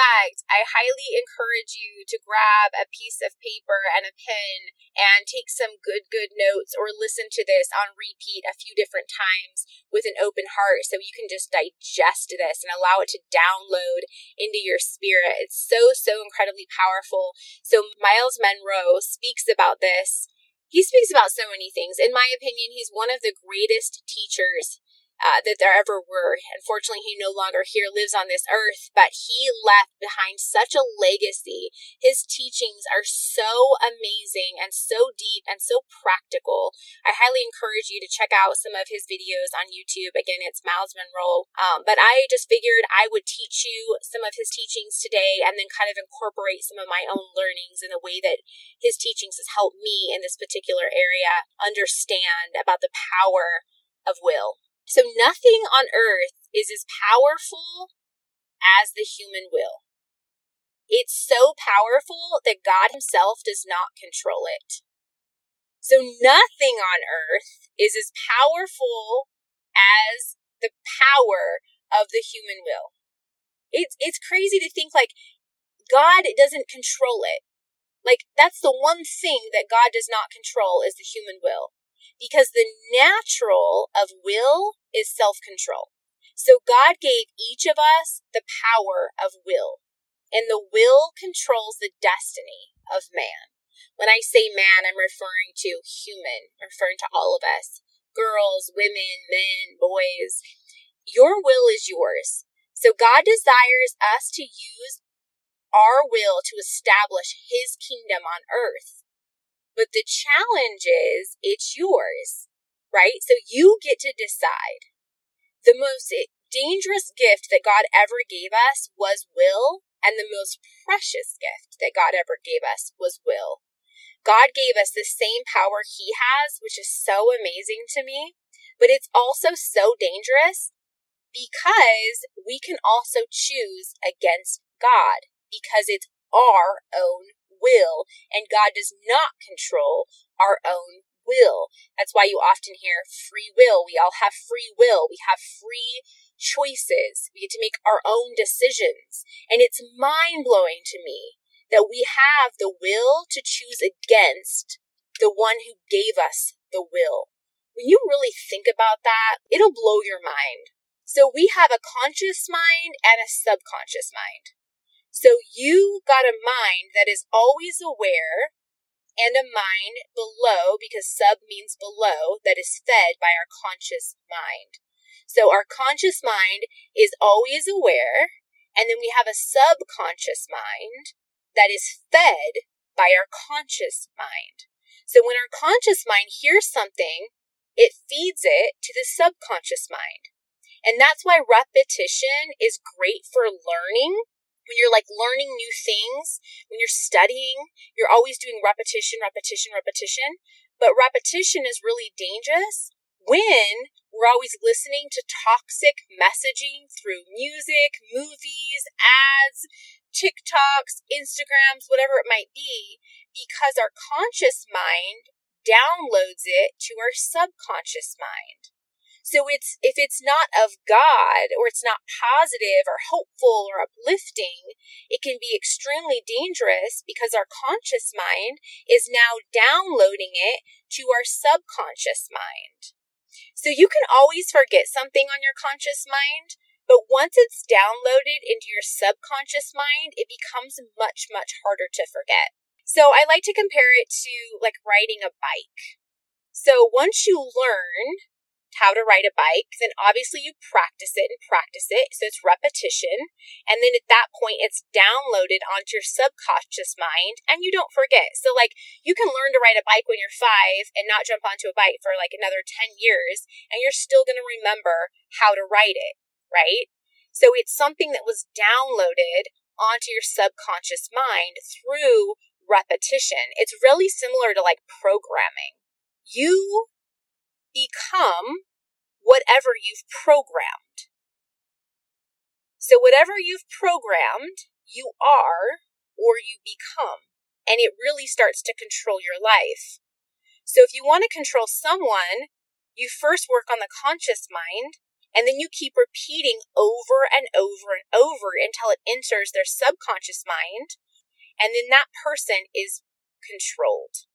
fact, I highly encourage you to grab a piece of paper and a pen and take some good, good notes or listen to this on repeat a few different times with an open heart so you can just digest this and allow it to download into your spirit. It's so, so incredibly powerful. So, Myles Munroe speaks about this. He speaks about so many things. In my opinion, he's one of the greatest teachers uh, that there ever were. Unfortunately, he no longer here lives on this earth, but he left behind such a legacy. His teachings are so amazing and so deep and so practical. I highly encourage you to check out some of his videos on YouTube. Again, it's Myles Munroe. Um, but I just figured I would teach you some of his teachings today and then kind of incorporate some of my own learnings in the way that his teachings has helped me in this particular area understand about the power of will. So nothing on earth is as powerful as the human will. It's so powerful that God Himself does not control it. So nothing on earth is as powerful as the power of the human will. It's, it's crazy to think like God doesn't control it. Like that's the one thing that God does not control is the human will because the natural of will is self control. So God gave each of us the power of will, and the will controls the destiny of man. When I say man, I'm referring to human, referring to all of us girls, women, men, boys. Your will is yours. So God desires us to use our will to establish his kingdom on earth. But the challenge is it's yours, right? So you get to decide. The most dangerous gift that God ever gave us was will, and the most precious gift that God ever gave us was will. God gave us the same power He has, which is so amazing to me, but it's also so dangerous because we can also choose against God because it's our own will, and God does not control our own will. That's why you often hear free will. We all have free will. We have free choices. We get to make our own decisions. And it's mind blowing to me that we have the will to choose against the one who gave us the will. When you really think about that, it'll blow your mind. So we have a conscious mind and a subconscious mind. So you got a mind that is always aware and a mind below, because sub means below, that is fed by our conscious mind. So our conscious mind is always aware, and then we have a subconscious mind that is fed by our conscious mind. So when our conscious mind hears something, it feeds it to the subconscious mind. And that's why repetition is great for learning when you're like learning new things, when you're studying, you're always doing repetition, repetition, repetition. But repetition is really dangerous when we're always listening to toxic messaging through music, movies, ads, TikToks, Instagrams, whatever it might be, because our conscious mind downloads it to our subconscious mind. So it's, if it's not of God or it's not positive or hopeful or uplifting, it can be extremely dangerous because our conscious mind is now downloading it to our subconscious mind. So you can always forget something on your conscious mind, but once it's downloaded into your subconscious mind, it becomes much, much harder to forget. So I like to compare it to like riding a bike. So once you learn how to ride a bike, then obviously you practice it and practice it. So it's repetition. And then at that point, it's downloaded onto your subconscious mind and you don't forget. So, like, you can learn to ride a bike when you're five and not jump onto a bike for like another 10 years, and you're still going to remember how to ride it, right? So it's something that was downloaded onto your subconscious mind through repetition. It's really similar to like programming. You become whatever you've programmed. So, whatever you've programmed, you are or you become. And it really starts to control your life. So, if you want to control someone, you first work on the conscious mind And then you keep repeating over and over and over until it enters their subconscious mind. And then that person is controlled.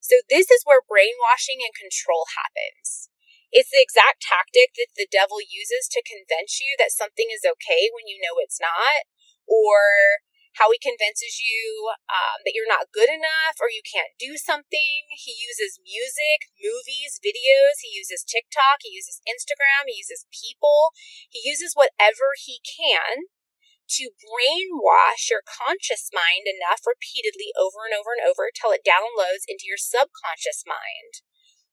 So this is where brainwashing and control happens. It's the exact tactic that the devil uses to convince you that something is okay when you know it's not, or how he convinces you um, that you're not good enough or you can't do something. He uses music, movies, videos. He uses TikTok. He uses Instagram. He uses people. He uses whatever he can to brainwash your conscious mind enough repeatedly over and over and over till it downloads into your subconscious mind.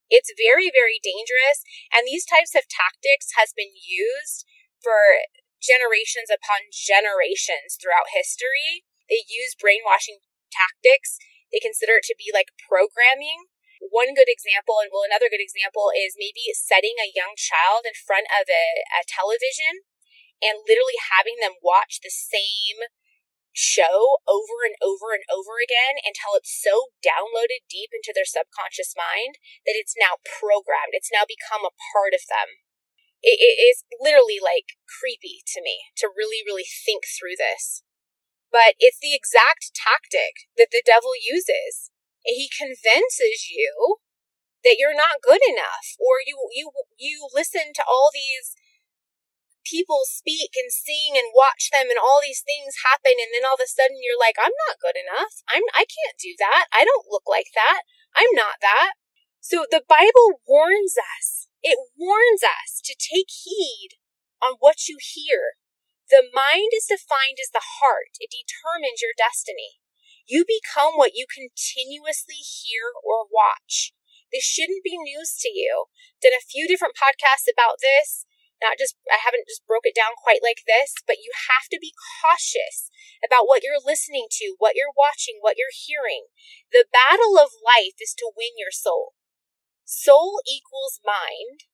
It's very, very dangerous. And these types of tactics has been used for generations upon generations throughout history. They use brainwashing tactics. They consider it to be like programming. One good example, and well, another good example is maybe setting a young child in front of a, a television and literally having them watch the same show over and over and over again until it's so downloaded deep into their subconscious mind that it's now programmed. It's now become a part of them. It, it is literally like creepy to me to really, really think through this. But it's the exact tactic that the devil uses. He convinces you that you're not good enough or you you you listen to all these people speak and sing and watch them and all these things happen and then all of a sudden you're like I'm not good enough. I'm I can't do that. I don't look like that. I'm not that. So the Bible warns us. It warns us to take heed on what you hear. The mind is defined as the heart. It determines your destiny. You become what you continuously hear or watch. This shouldn't be news to you. Done a few different podcasts about this not just I haven't just broke it down quite like this, but you have to be cautious about what you're listening to, what you're watching, what you're hearing. The battle of life is to win your soul. Soul equals mind,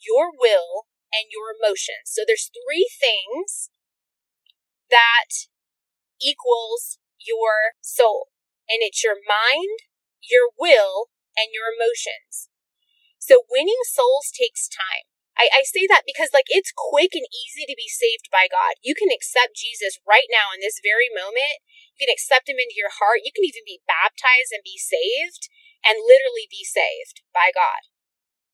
your will, and your emotions. So there's three things that equals your soul. And it's your mind, your will, and your emotions. So winning souls takes time. I, I say that because like it's quick and easy to be saved by God. You can accept Jesus right now in this very moment. You can accept him into your heart. You can even be baptized and be saved and literally be saved by God.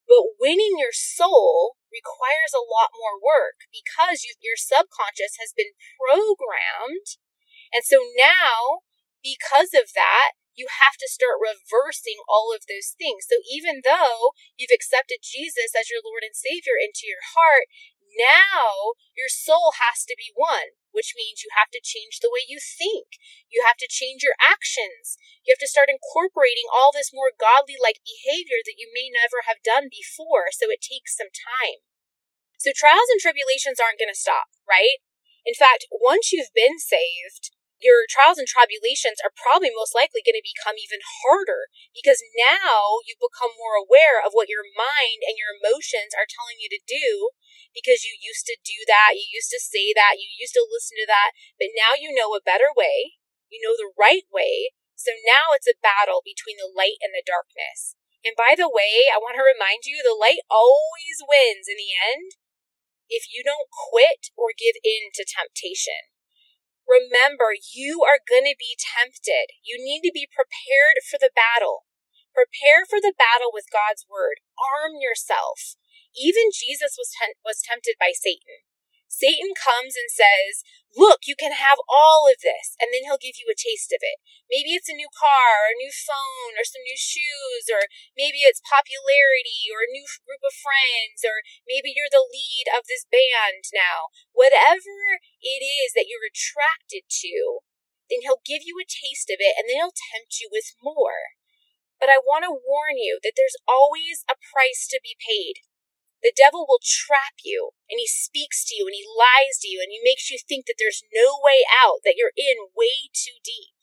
But winning your soul requires a lot more work because you, your subconscious has been programmed. And so now, because of that, you have to start reversing all of those things. So even though you've accepted Jesus as your Lord and Savior into your heart, now your soul has to be won, which means you have to change the way you think. You have to change your actions. You have to start incorporating all this more godly like behavior that you may never have done before. So it takes some time. So trials and tribulations aren't going to stop, right? In fact, once you've been saved, your trials and tribulations are probably most likely going to become even harder because now you've become more aware of what your mind and your emotions are telling you to do because you used to do that, you used to say that, you used to listen to that, but now you know a better way, you know the right way. So now it's a battle between the light and the darkness. And by the way, I want to remind you the light always wins in the end if you don't quit or give in to temptation. Remember, you are going to be tempted. You need to be prepared for the battle. Prepare for the battle with God's word. Arm yourself. Even Jesus was, was tempted by Satan. Satan comes and says, Look, you can have all of this, and then he'll give you a taste of it. Maybe it's a new car, or a new phone, or some new shoes, or maybe it's popularity, or a new group of friends, or maybe you're the lead of this band now. Whatever it is that you're attracted to, then he'll give you a taste of it, and then he'll tempt you with more. But I want to warn you that there's always a price to be paid. The devil will trap you and he speaks to you and he lies to you and he makes you think that there's no way out, that you're in way too deep.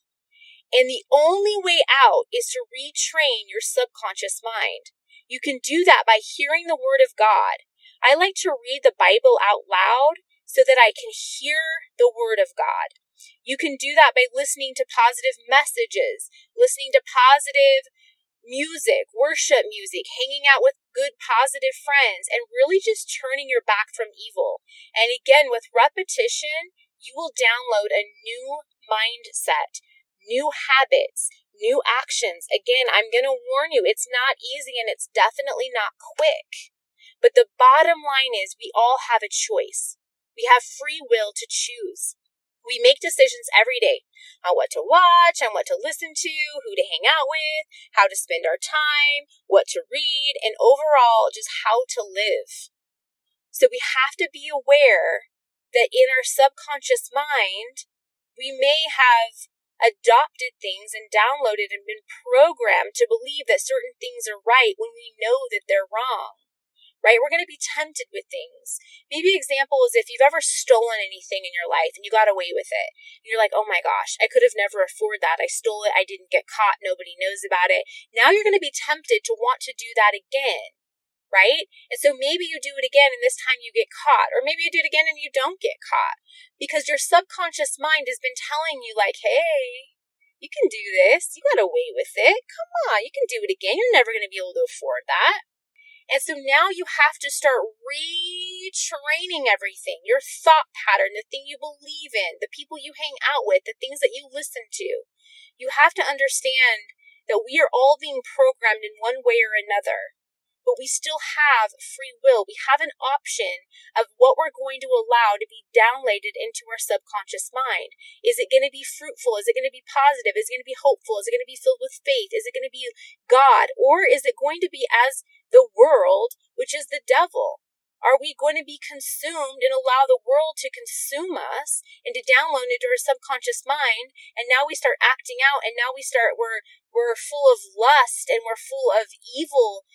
And the only way out is to retrain your subconscious mind. You can do that by hearing the word of God. I like to read the Bible out loud so that I can hear the word of God. You can do that by listening to positive messages, listening to positive music, worship music, hanging out with good, positive friends, and really just turning your back from evil. And again, with repetition, you will download a new mindset, new habits, new actions. Again, I'm going to warn you, it's not easy and it's definitely not quick. But the bottom line is we all have a choice. We have free will to choose. We make decisions every day on what to watch, on what to listen to, who to hang out with, how to spend our time, what to read, and overall just how to live. So we have to be aware that in our subconscious mind, we may have adopted things and downloaded and been programmed to believe that certain things are right when we know that they're wrong right? We're going to be tempted with things. Maybe example is if you've ever stolen anything in your life and you got away with it. And you're like, oh my gosh, I could have never afforded that. I stole it. I didn't get caught. Nobody knows about it. Now you're going to be tempted to want to do that again. Right? And so maybe you do it again and this time you get caught. Or maybe you do it again and you don't get caught. Because your subconscious mind has been telling you, like, hey, you can do this. You got away with it. Come on, you can do it again. You're never going to be able to afford that. And so now you have to start retraining everything your thought pattern, the thing you believe in, the people you hang out with, the things that you listen to. You have to understand that we are all being programmed in one way or another but we still have free will. We have an option of what we're going to allow to be downloaded into our subconscious mind. Is it going to be fruitful? Is it going to be positive? Is it going to be hopeful? Is it going to be filled with faith? Is it going to be God? Or is it going to be as the world, which is the devil? Are we going to be consumed and allow the world to consume us and to download into our subconscious mind? And now we start acting out and now we start, we're, we're full of lust and we're full of evil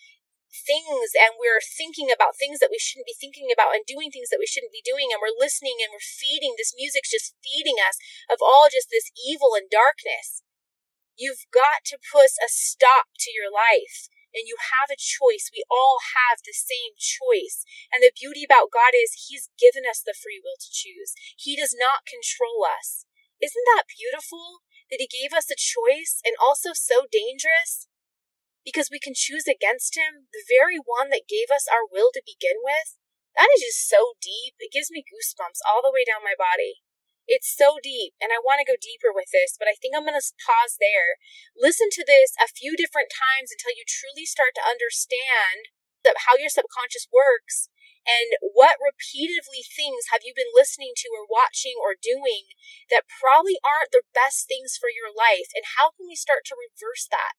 things and we're thinking about things that we shouldn't be thinking about and doing things that we shouldn't be doing and we're listening and we're feeding this music's just feeding us of all just this evil and darkness you've got to put a stop to your life and you have a choice we all have the same choice and the beauty about god is he's given us the free will to choose he does not control us isn't that beautiful that he gave us a choice and also so dangerous because we can choose against him, the very one that gave us our will to begin with. That is just so deep. It gives me goosebumps all the way down my body. It's so deep, and I want to go deeper with this, but I think I'm going to pause there. Listen to this a few different times until you truly start to understand how your subconscious works and what repeatedly things have you been listening to or watching or doing that probably aren't the best things for your life, and how can we start to reverse that?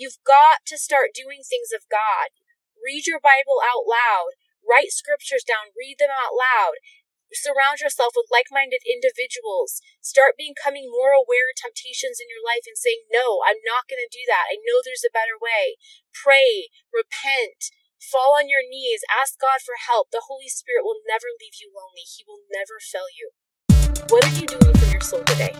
You've got to start doing things of God. Read your Bible out loud. Write scriptures down. Read them out loud. Surround yourself with like minded individuals. Start becoming more aware of temptations in your life and saying, No, I'm not going to do that. I know there's a better way. Pray, repent, fall on your knees, ask God for help. The Holy Spirit will never leave you lonely, He will never fail you. What are you doing for your soul today?